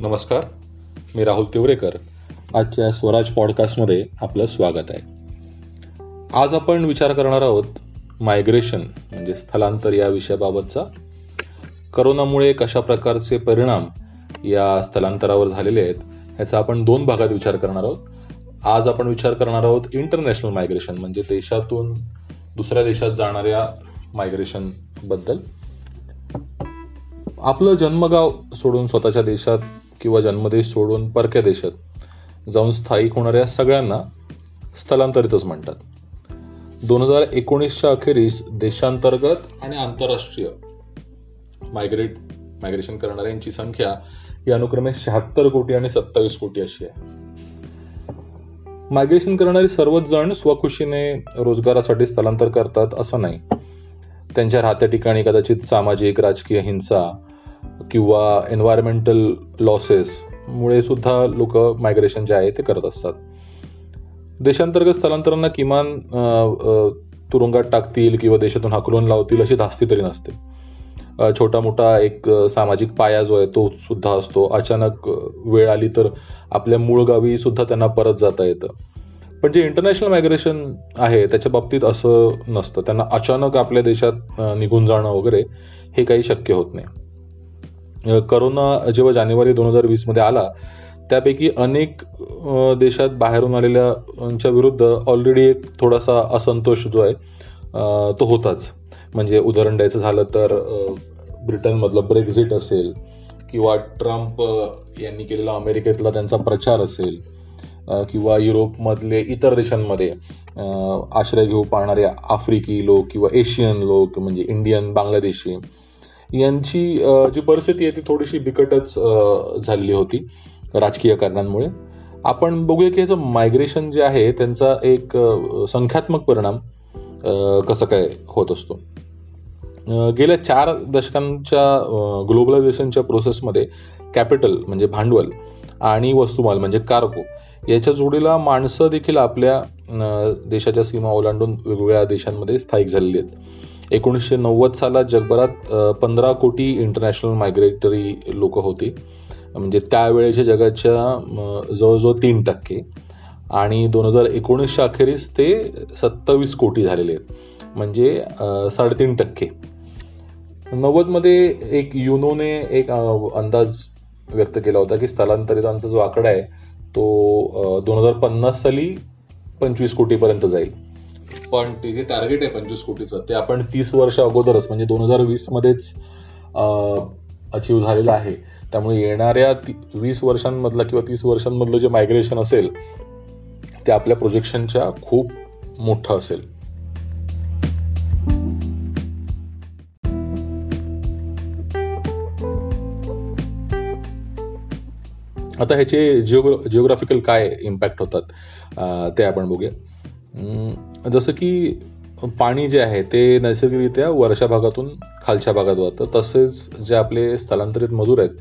नमस्कार मी राहुल तिवरेकर. आजच्या स्वराज पॉडकास्टमध्ये आपलं स्वागत आहे. आज आपण विचार करणार आहोत मायग्रेशन म्हणजे स्थलांतर या विषयाबाबतचा. करोनामुळे कशा प्रकारचे परिणाम या स्थलांतरावर झालेले आहेत ह्याचा आपण दोन भागात विचार करणार आहोत. आज आपण विचार करणार आहोत इंटरनॅशनल मायग्रेशन म्हणजे देशातून दुसऱ्या देशात जाणाऱ्या मायग्रेशनबद्दल. आपलं जन्मगाव सोडून स्वतःच्या देशात किंवा जन्मदेश सोडून परक्या देशात जाऊन स्थायिक होणाऱ्या सगळ्यांना स्थलांतरितच म्हणतात. दोन हजार एकोणीसच्या अखेरीस देशांतर्गत आणि आंतरराष्ट्रीय मायग्रेट मायग्रेशन करणाऱ्यांची संख्या ही अनुक्रमे शहात्तर कोटी आणि सत्तावीस कोटी अशी आहे. मायग्रेशन करणारे सर्वच जण स्वखुशीने रोजगारासाठी स्थलांतर करतात असं नाही. त्यांच्या राहत्या ठिकाणी कदाचित सामाजिक राजकीय हिंसा किंवा एन्व्हायरमेंटल लॉसेस मुळे सुद्धा लोक मायग्रेशन जे आहे ते करत असतात. देशांतर्गत स्थलांतरांना किमान तुरुंगात टाकतील किंवा देशातून हाकलून लावतील अशी धास्ती तरी नसते. छोटा मोठा एक सामाजिक पाया जो आहे तो सुद्धा असतो. अचानक वेळ आली तर आपल्या मूळ गावी सुद्धा त्यांना परत जाता येतं. पण जे इंटरनॅशनल मायग्रेशन आहे त्याच्या बाबतीत असं नसतं. त्यांना अचानक आपल्या देशात निघून जाणं वगैरे हे काही शक्य होत नाही. करोना जेव्हा जानेवारी दोन हजार वीसमध्ये आला त्यापैकी अनेक देशात बाहेरून आलेल्याच्या विरुद्ध ऑलरेडी एक थोडासा असंतोष जो आहे तो होताच. म्हणजे उदाहरण द्यायचं झालं तर ब्रिटनमधलं ब्रेक्झिट असेल किंवा ट्रम्प यांनी केलेला अमेरिकेतला त्यांचा प्रचार असेल किंवा युरोपमधले इतर देशांमध्ये आश्रय घेऊ पाहणारे आफ्रिकी लोक किंवा एशियन लोक म्हणजे इंडियन बांगलादेशी यांची जी परिस्थिती आहे ती थोडीशी बिकटच झालेली होती राजकीय कारणांमुळे. आपण बघूया की याचं मायग्रेशन जे आहे त्यांचा एक संख्यात्मक परिणाम कसं काय होत असतो. गेल्या चार दशकांच्या ग्लोबलायझेशनच्या प्रोसेसमध्ये कॅपिटल म्हणजे भांडवल आणि वस्तुमाल म्हणजे कार्गो याच्या जोडीला माणसं देखील आपल्या देशाच्या सीमा ओलांडून वेगवेगळ्या देशांमध्ये स्थायिक झालेली आहेत. एकोणीसशे नव्वद सालात जगभरात पंधरा कोटी इंटरनॅशनल मायग्रेटरी लोक होती. म्हणजे त्यावेळेच्या जगाच्या जवळजवळ तीन टक्के. आणि दोन हजार एकोणीसच्या अखेरीस ते सत्तावीस कोटी झालेले आहेत. म्हणजे साडेतीन टक्के. नव्वदमध्ये एक युनोने एक अंदाज व्यक्त केला होता की स्थलांतरितांचा जो आकडा आहे तो दोन हजार पन्नास साली पंचवीस कोटीपर्यंत जाईल. पण ते जे टार्गेट आहे पंचवीस कोटीचं ते आपण तीस वर्ष अगोदरच म्हणजे दोन हजार वीस मध्येच अचीव झालेलं आहे. त्यामुळे येणाऱ्या वीस वर्षांमधलं किंवा तीस वर्षांमधलं जे मायग्रेशन असेल ते आपल्या प्रोजेक्शनच्या खूप मोठं असेल. आता ह्याचे जिओ जिओग्राफिकल काय इम्पॅक्ट होतात? ते आपण बघूया. जसं की पाणी जे आहे ते नैसर्गिकरित्या वरच्या भागातून खालच्या भागात वाहतं. तसेच जे आपले स्थलांतरित मजूर आहेत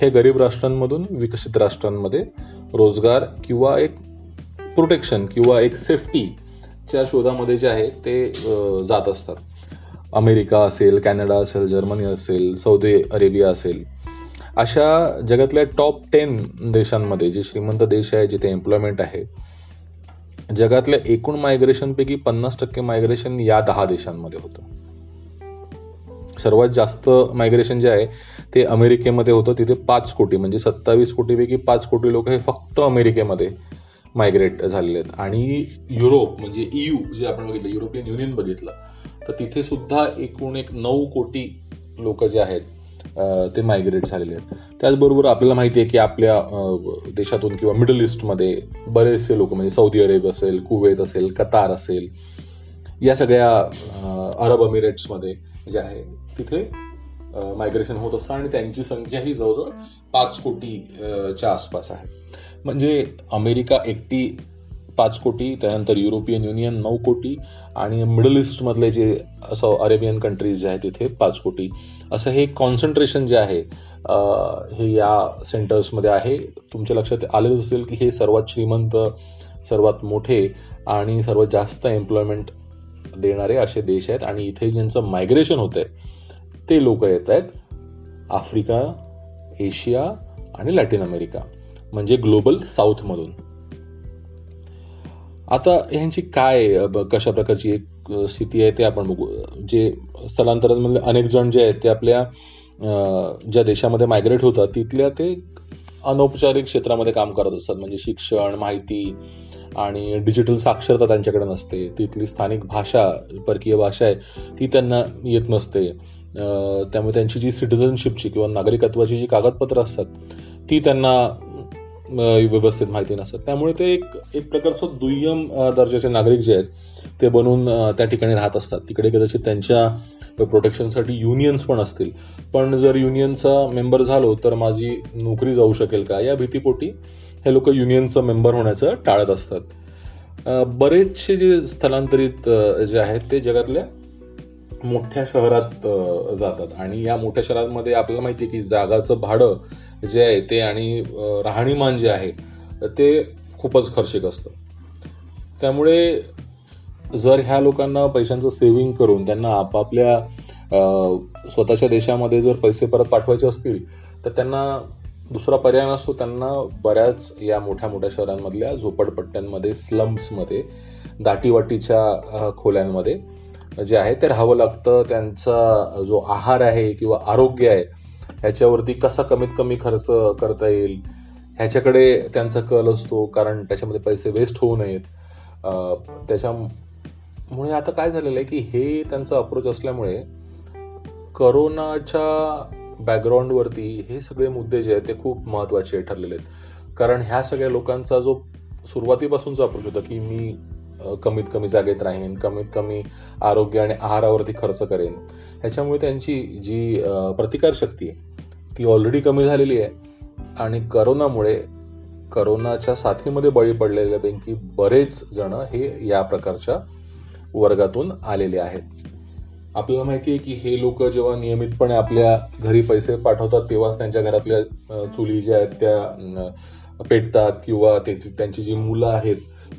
हे गरीब राष्ट्रांमधून विकसित राष्ट्रांमध्ये रोजगार किंवा एक प्रोटेक्शन किंवा एक सेफ्टीच्या शोधामध्ये जे आहे ते जात असतात. अमेरिका असेल कॅनडा असेल जर्मनी असेल सौदी अरेबिया असेल. अशा जगातल्या टॉप टेन देशांमध्ये जे श्रीमंत देश आहे जिथे एम्प्लॉयमेंट आहे जगातल्या एकूण मायग्रेशनपैकी पन्नास टक्के मायग्रेशन या दहा देशांमध्ये होतं. सर्वात जास्त मायग्रेशन जे आहे ते अमेरिकेमध्ये होतं. तिथे पाच कोटी म्हणजे सत्तावीस कोटीपैकी पाच कोटी लोक हे फक्त अमेरिकेमध्ये मायग्रेट झालेले आहेत. आणि युरोप म्हणजे ईयू जे आपण बघितलं युरोपियन युनियन बघितलं तर तिथे सुद्धा एकूण एक नऊ कोटी लोक जे आहेत ते मायग्रेट झालेले आहेत. त्याचबरोबर आपल्याला माहिती आहे की आपल्या देशातून किंवा मिडल ईस्टमध्ये बरेचसे लोक म्हणजे सौदी अरेब असेल कुवेत असेल कतार असेल या सगळ्या अरब अमिरेट्समध्ये जे आहे तिथे मायग्रेशन होत असतं आणि त्यांची संख्या ही जवळजवळ पाच कोटीच्या आसपास आहे. म्हणजे अमेरिका एकटी पाच कोटी त्यानंतर युरोपियन युनियन नऊ कोटी आणि मिडल ईस्टमधले जे असं अरेबियन कंट्रीज जे आहेत तिथे पाच कोटी. असं हे कॉन्सन्ट्रेशन जे आहे हे या सेंटर्समध्ये आहे. तुमच्या लक्षात आलेच असेल की हे सर्वात श्रीमंत सर्वात मोठे आणि सर्वात जास्त एम्प्लॉयमेंट देणारे असे देश आहेत आणि इथे ज्यांचं मायग्रेशन होत आहे ते लोक येत आहेत आफ्रिका एशिया आणि लॅटिन अमेरिका म्हणजे ग्लोबल साऊथमधून. आता ह्यांची काय कशा प्रकारची एक स्थिती आहे ते आपण बघू. जे स्थलांतरांमधले म्हणजे अनेक जण जे आहेत ते आपल्या ज्या देशामध्ये मायग्रेट होतात तिथल्या ते अनौपचारिक क्षेत्रामध्ये काम करत असतात. म्हणजे शिक्षण माहिती आणि डिजिटल साक्षरता त्यांच्याकडे नसते. तिथली स्थानिक भाषा परकीय भाषा आहे ती त्यांना येत नसते. त्यामुळे त्यांची जी सिटिझनशिपची किंवा नागरिकत्वाची जी कागदपत्रं असतात ती त्यांना व्यवस्थित माहिती नसतात. त्यामुळे ते एक एक प्रकारचं दुय्यम दर्जाचे नागरिक जे आहेत ते बनून त्या ठिकाणी राहत असतात. तिकडे कदाचित त्यांच्या प्रोटेक्शनसाठी युनियन्स पण असतील. पण जर युनियनचा मेंबर झालो तर माझी नोकरी जाऊ शकेल का? या भीतीपोटी हे लोक युनियनचं मेंबर होण्याचं टाळत असतात. बरेचसे जे स्थलांतरित जे आहेत ते जगातल्या मोठ्या शहरात जातात. आणि या मोठ्या शहरांमध्ये आपल्याला माहिती आहे की जागाचं भाडं जे आहे ते आणि राहणीमान जे आहे ते खूपच खर्चिक असतं. त्यामुळे जर ह्या लोकांना पैशांचं सेव्हिंग करून त्यांना आपापल्या स्वतःच्या देशामध्ये जर पैसे परत पाठवायचे असतील तर त्यांना दुसरा पर्याय नसतो. त्यांना बऱ्याच या मोठ्या मोठ्या शहरांमधल्या झोपडपट्ट्यांमध्ये स्लम्समध्ये दाटीवाटीच्या खोल्यांमध्ये जे आहे ते राहावं लागतं. त्यांचा जो आहार आहे किंवा आरोग्य आहे ह्याच्यावरती कसा कमीत कमी खर्च करता येईल? ह्याच्याकडे त्यांचा कल असतो कारण त्याच्यामध्ये पैसे वेस्ट होऊ नयेत. त्याच्यामुळे आता काय झालेलं आहे की हे त्यांचं अप्रोच असल्यामुळे करोनाच्या बॅकग्राऊंडवरती हे सगळे मुद्दे जे आहेत ते खूप महत्त्वाचे ठरलेले आहेत. कारण ह्या सगळ्या लोकांचा जो सुरुवातीपासूनचा अप्रोच होता की मी कमीत कमी जागेत राहीन कमीत कमी आरोग्य आणि आहारावरती खर्च करेन ह्याच्यामुळे त्यांची जी प्रतिकारशक्ती आहे ती ऑलरेडी कमी झालेली आहे. आणि करोनामुळे करोनाच्या साथीमध्ये बळी पडलेल्यापैकी बरेच जण हे या प्रकारच्या वर्गातून आलेले आहेत. आपल्याला माहिती आहे की हे लोक जेव्हा नियमितपणे आपल्या घरी पैसे पाठवतात तेव्हाच त्यांच्या घरातल्या चुली ज्या आहेत त्या पेटतात किंवा ते त्यांची जी मुलं आहेत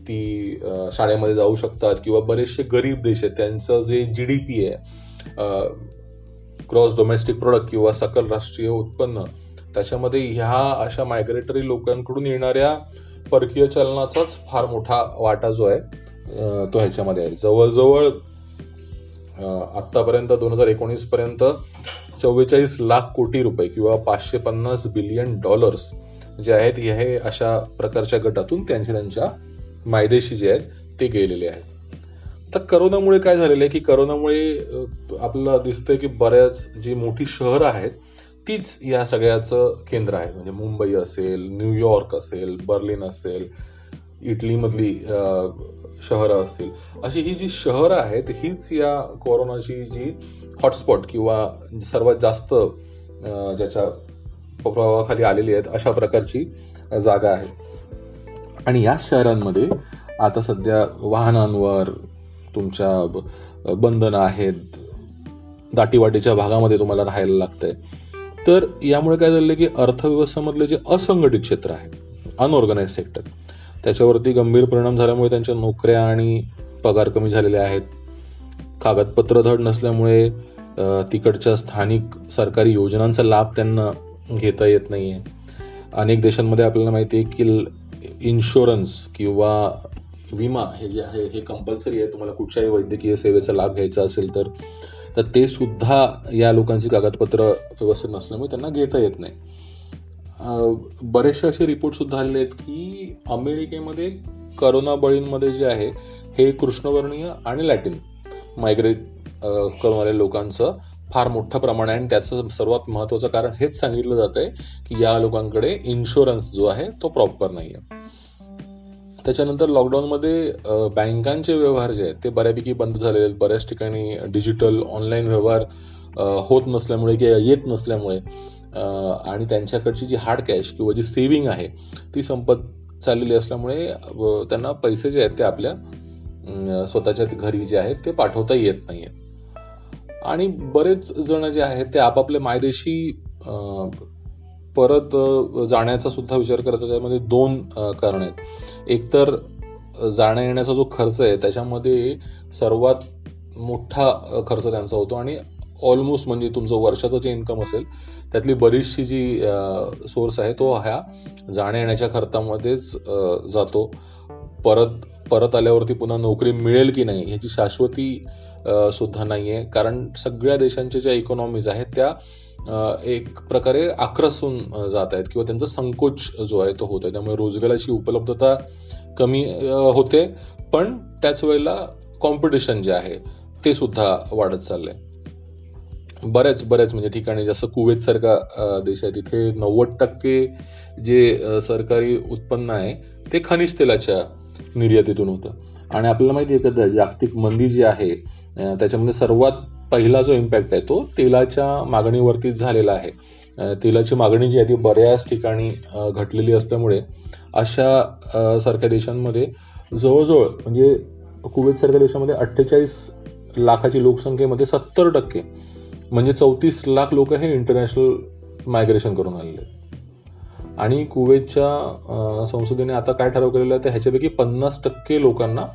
ती शाळेमध्ये जाऊ शकतात किंवा बरेचसे गरीब देश आहेत त्यांचं जे जी डी पी आहे क्रॉस डोमेस्टिक प्रोडक्ट किंवा सकल राष्ट्रीय उत्पन्न त्याच्यामध्ये ह्या अशा मायग्रेटरी लोकांकडून येणाऱ्या परकीय चलनाचाच फार मोठा वाटा जो आहे तो ह्याच्यामध्ये आहे. जवळजवळ आतापर्यंत दोन हजार एकोणीस पर्यंत चव्वेचाळीस लाख कोटी रुपये किंवा पाचशे पन्नास बिलियन डॉलर्स जे आहेत हे अशा प्रकारच्या गटातून त्यांच्या त्यांच्या मायदेशी जे आहेत ते गेलेले आहेत. तर करोनामुळे काय झालेलं आहे की करोनामुळे आपल्याला दिसतंय की बऱ्याच जी मोठी शहरं आहेत तीच या सगळ्याचं केंद्र आहे. म्हणजे मुंबई असेल न्यूयॉर्क असेल बर्लिन असेल इटलीमधली शहरं असतील. अशी ही जी शहरं आहेत हीच या कोरोनाची जी हॉटस्पॉट किंवा सर्वात जास्त ज्याच्या प्रभावाखाली आलेली आहेत अशा प्रकारची जागा आहे. आणि या शहरांमध्ये आता सध्या वाहनांवर तुमच्या बंधनं आहेत दाटीवाटीच्या भागामध्ये तुम्हाला राहायला लागतंय. तर यामुळे काय झालं की अर्थव्यवस्थेमधले जे असंघटित क्षेत्र आहे अनऑर्गनाइज सेक्टर त्याच्यावरती गंभीर परिणाम झाल्यामुळे त्यांच्या नोकऱ्या आणि पगार कमी झालेले आहेत. कागदपत्र धड नसल्यामुळे तिकडच्या स्थानिक सरकारी योजनांचा लाभ त्यांना घेता येत नाही आहे अनेक देशांमध्ये आपल्याला माहिती आहे की इन्शुरन्स किंवा विमा हे जे आहे हे कंपल्सरी आहे. तुम्हाला कुठच्याही वैद्यकीय सेवेचा लाभ घ्यायचा असेल तर तर ते सुद्धा या लोकांची कागदपत्र व्यवस्थित नसल्यामुळे त्यांना घेता येत नाही. बरेचसे असे रिपोर्ट सुद्धा आलेले आहेत की अमेरिकेमध्ये करोना बळींमध्ये जे आहे हे कृष्णवर्णीय आणि लॅटिन मायग्रेट करणाऱ्या लोकांचं फार मोठं प्रमाण आहे. आणि त्याचं सर्वात महत्वाचं कारण हेच सांगितलं जात आहे की या लोकांकडे इन्शुरन्स जो आहे तो प्रॉपर नाही आहे त्याच्यानंतर लॉकडाऊनमध्ये बँकांचे व्यवहार जे आहेत ते बऱ्यापैकी बंद झालेले आहेत. बऱ्याच ठिकाणी डिजिटल ऑनलाईन व्यवहार होत नसल्यामुळे किंवा येत नसल्यामुळे आणि त्यांच्याकडची जी हार्ड कॅश किंवा जी सेव्हिंग आहे ती संपत चाललेली असल्यामुळे त्यांना पैसे जे आहेत ते आपल्या स्वतःच्या घरी जे आहेत ते पाठवता येत नाही आहेत आणि बरेच जण जे आहेत ते आपापले मायदेशी परत जाण्याचा सुद्धा विचार करतात. त्यामध्ये दोन कारण आहेत. एकतर जाण्या येण्याचा जो खर्च आहे त्याच्यामध्ये सर्वात मोठा खर्च त्यांचा होतो आणि ऑलमोस्ट म्हणजे तुमचं वर्षाचं जे इन्कम असेल त्यातली बरीचशी जी सोर्स आहे तो ह्या जाण्या येण्याच्या खर्चामध्येच जातो. परत परत आल्यावरती पुन्हा नोकरी मिळेल की नाही ह्याची शाश्वती सुद्धा नाही आहे कारण सगळ्या देशांच्या ज्या इकॉनॉमीज आहेत त्या एक प्रकारे आक्रसून जात आहेत किंवा त्यांचा संकोच जो आहे तो होत आहे. त्यामुळे रोजगाराची उपलब्धता कमी होते. पण त्याच वेळेला कॉम्पिटिशन जे आहे ते सुद्धा वाढत चाललंय. बऱ्याच बऱ्याच म्हणजे ठिकाणी जसं कुवेत सारखा देश आहे तिथे नव्वद टक्के जे सरकारी उत्पन्न आहे ते खनिज तेलाच्या निर्यातीतून होतं. आणि आपल्याला माहिती आहे का जागतिक मंदी जी आहे त्याच्यामध्ये सर्वात पहिला जो इम्पॅक्ट आहे तो तेलाच्या मागणीवरतीच झालेला आहे. तेलाची मागणी जी आहे ती बऱ्याच ठिकाणी घटलेली असल्यामुळे अशा सारख्या देशांमध्ये जवळजवळ म्हणजे कुवेतसारख्या देशामध्ये अठ्ठेचाळीस लाखाची लोकसंख्येमध्ये सत्तर टक्के म्हणजे चौतीस लाख लोक हे इंटरनॅशनल मायग्रेशन करून आलेले आणि कुवेतच्या संसदेने आता काय ठराव केलेला आहे तर ह्याच्यापैकी पन्नास टक्के लोकांना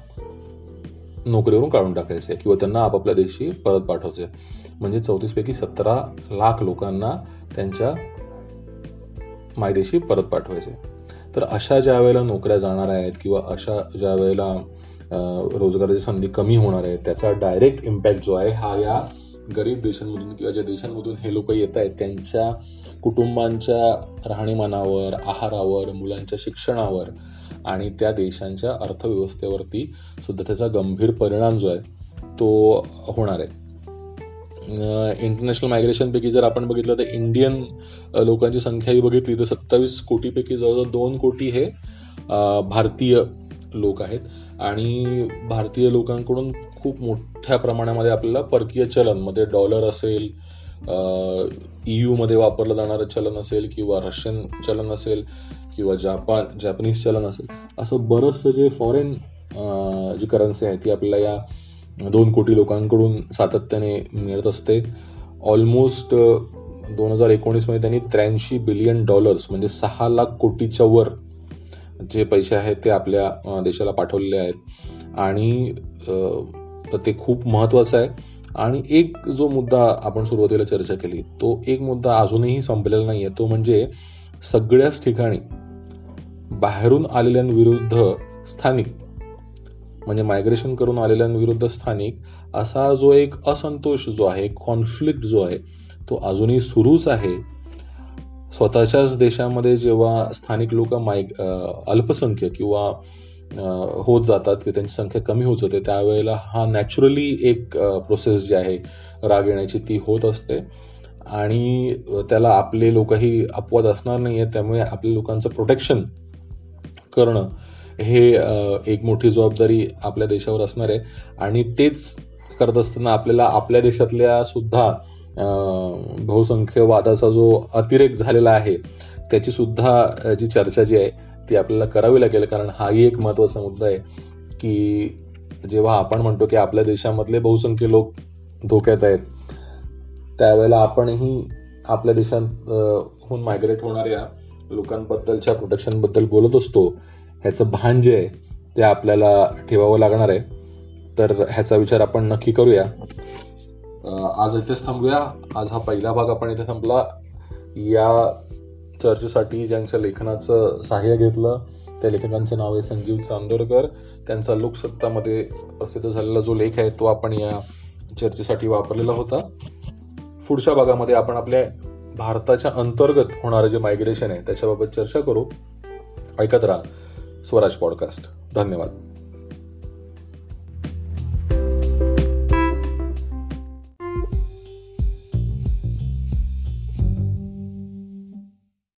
नोकरीवरून काढून टाकायचे किंवा त्यांना आपापल्या देशी परत पाठवायचे. म्हणजे चौतीसपैकी सतरा लाख लोकांना त्यांच्या मायदेशी परत पाठवायचे. तर अशा ज्या वेळेला नोकऱ्या जाणार आहेत किंवा अशा ज्या वेळेला रोजगाराची संधी कमी होणार आहे त्याचा डायरेक्ट इम्पॅक्ट जो आहे हा या गरीब देशांमधून किंवा ज्या देशांमधून हे लोक येत आहेत त्यांच्या कुटुंबांच्या राहणीमानावर आहारावर मुलांच्या शिक्षणावर आणि त्या देशांच्या अर्थव्यवस्थेवरती सुद्धा त्याचा गंभीर परिणाम जो आहे तो होणार आहे. इंटरनॅशनल मायग्रेशनपैकी जर आपण बघितलं तर इंडियन लोकांची संख्या ही बघितली तर सत्तावीस कोटीपैकी जवळजवळ दोन कोटी हे भारतीय लोक आहेत. आणि भारतीय लोकांकडून खूप मोठ्या प्रमाणामध्ये आपल्याला परकीय चलनमध्ये डॉलर असेल ईयू मध्ये वापरलं जाणारं चलन असेल किंवा रशियन चलन असेल किंवा जापान जॅपनीज चलन असेल असं बरंचसं जे फॉरेन जी करन्सी आहे ती आपल्याला या दोन कोटी लोकांकडून सातत्याने मिळत असते. ऑलमोस्ट दोन हजार एकोणीसमध्ये त्यांनी त्र्याऐंशी बिलियन डॉलर्स म्हणजे सहा लाख कोटीच्या वर जे पैसे आहेत ते आपल्या देशाला पाठवलेले आहेत. आणि ते खूप महत्त्वाचं आहे. आणि एक जो मुद्दा आपण सुरुवातीला चर्चा केली तो एक मुद्दा अजूनही संपलेला नाहीये. तो म्हणजे सगळ्याच ठिकाणी बाहेरून आलेल्यांविरुद्ध स्थानिक म्हणजे मायग्रेशन करून आलेल्यांविरुद्ध स्थानिक असा जो एक असंतोष जो आहे कॉन्फ्लिक्ट जो आहे तो अजूनही सुरूच आहे. स्वतःच्याच देशामध्ये जेव्हा स्थानिक लोक माय अल्पसंख्य किंवा होत जातात किंवा त्यांची संख्या कमी होत जाते त्यावेळेला हा नॅचरली एक प्रोसेस जी आहे राग येण्याची ती होत असते. आणि त्याला आपले लोकही अपवाद असणार नाही त्यामुळे आपल्या लोकांचं प्रोटेक्शन करणं हे एक मोठी जबाबदारी आपल्या देशावर असणार आहे. आणि तेच करत असताना आपल्याला आपल्या देशातल्या सुद्धा बहुसंख्यवादाचा जो अतिरेक झालेला आहे त्याची सुद्धा जी चर्चा जी आहे ती आपल्याला करावी लागेल. कारण हाही एक महत्त्वाचा मुद्दा आहे की जेव्हा आपण म्हणतो की आपल्या देशामधले बहुसंख्य लोक धोक्यात आहेत त्यावेळेला आपणही आपल्या देशात हून मायग्रेट होणाऱ्या लोकांबद्दलच्या प्रोटेक्शनबद्दल बोलत असतो. ह्याचं भान जे आहे ते आपल्याला ठेवावं लागणार आहे. तर ह्याचा विचार आपण नक्की करूया. आज इथेच थांबूया. आज हा पहिला भाग आपण इथे थांबला. या चर्चेसाठी ज्यांच्या लेखनाचं सहाय्य घेतलं त्या लेखकांचं नाव आहे संजीव चांदोरकर. त्यांचा लोकसत्तामध्ये प्रसिद्ध झालेला जो लेख आहे तो आपण या चर्चेसाठी वापरलेला होता. पुढच्या भागामध्ये आपण आपल्या भारताच्या अंतर्गत होणारं जे मायग्रेशन आहे त्याच्याबाबत चर्चा करू. ऐकत राहा स्वराज पॉडकास्ट धन्यवाद.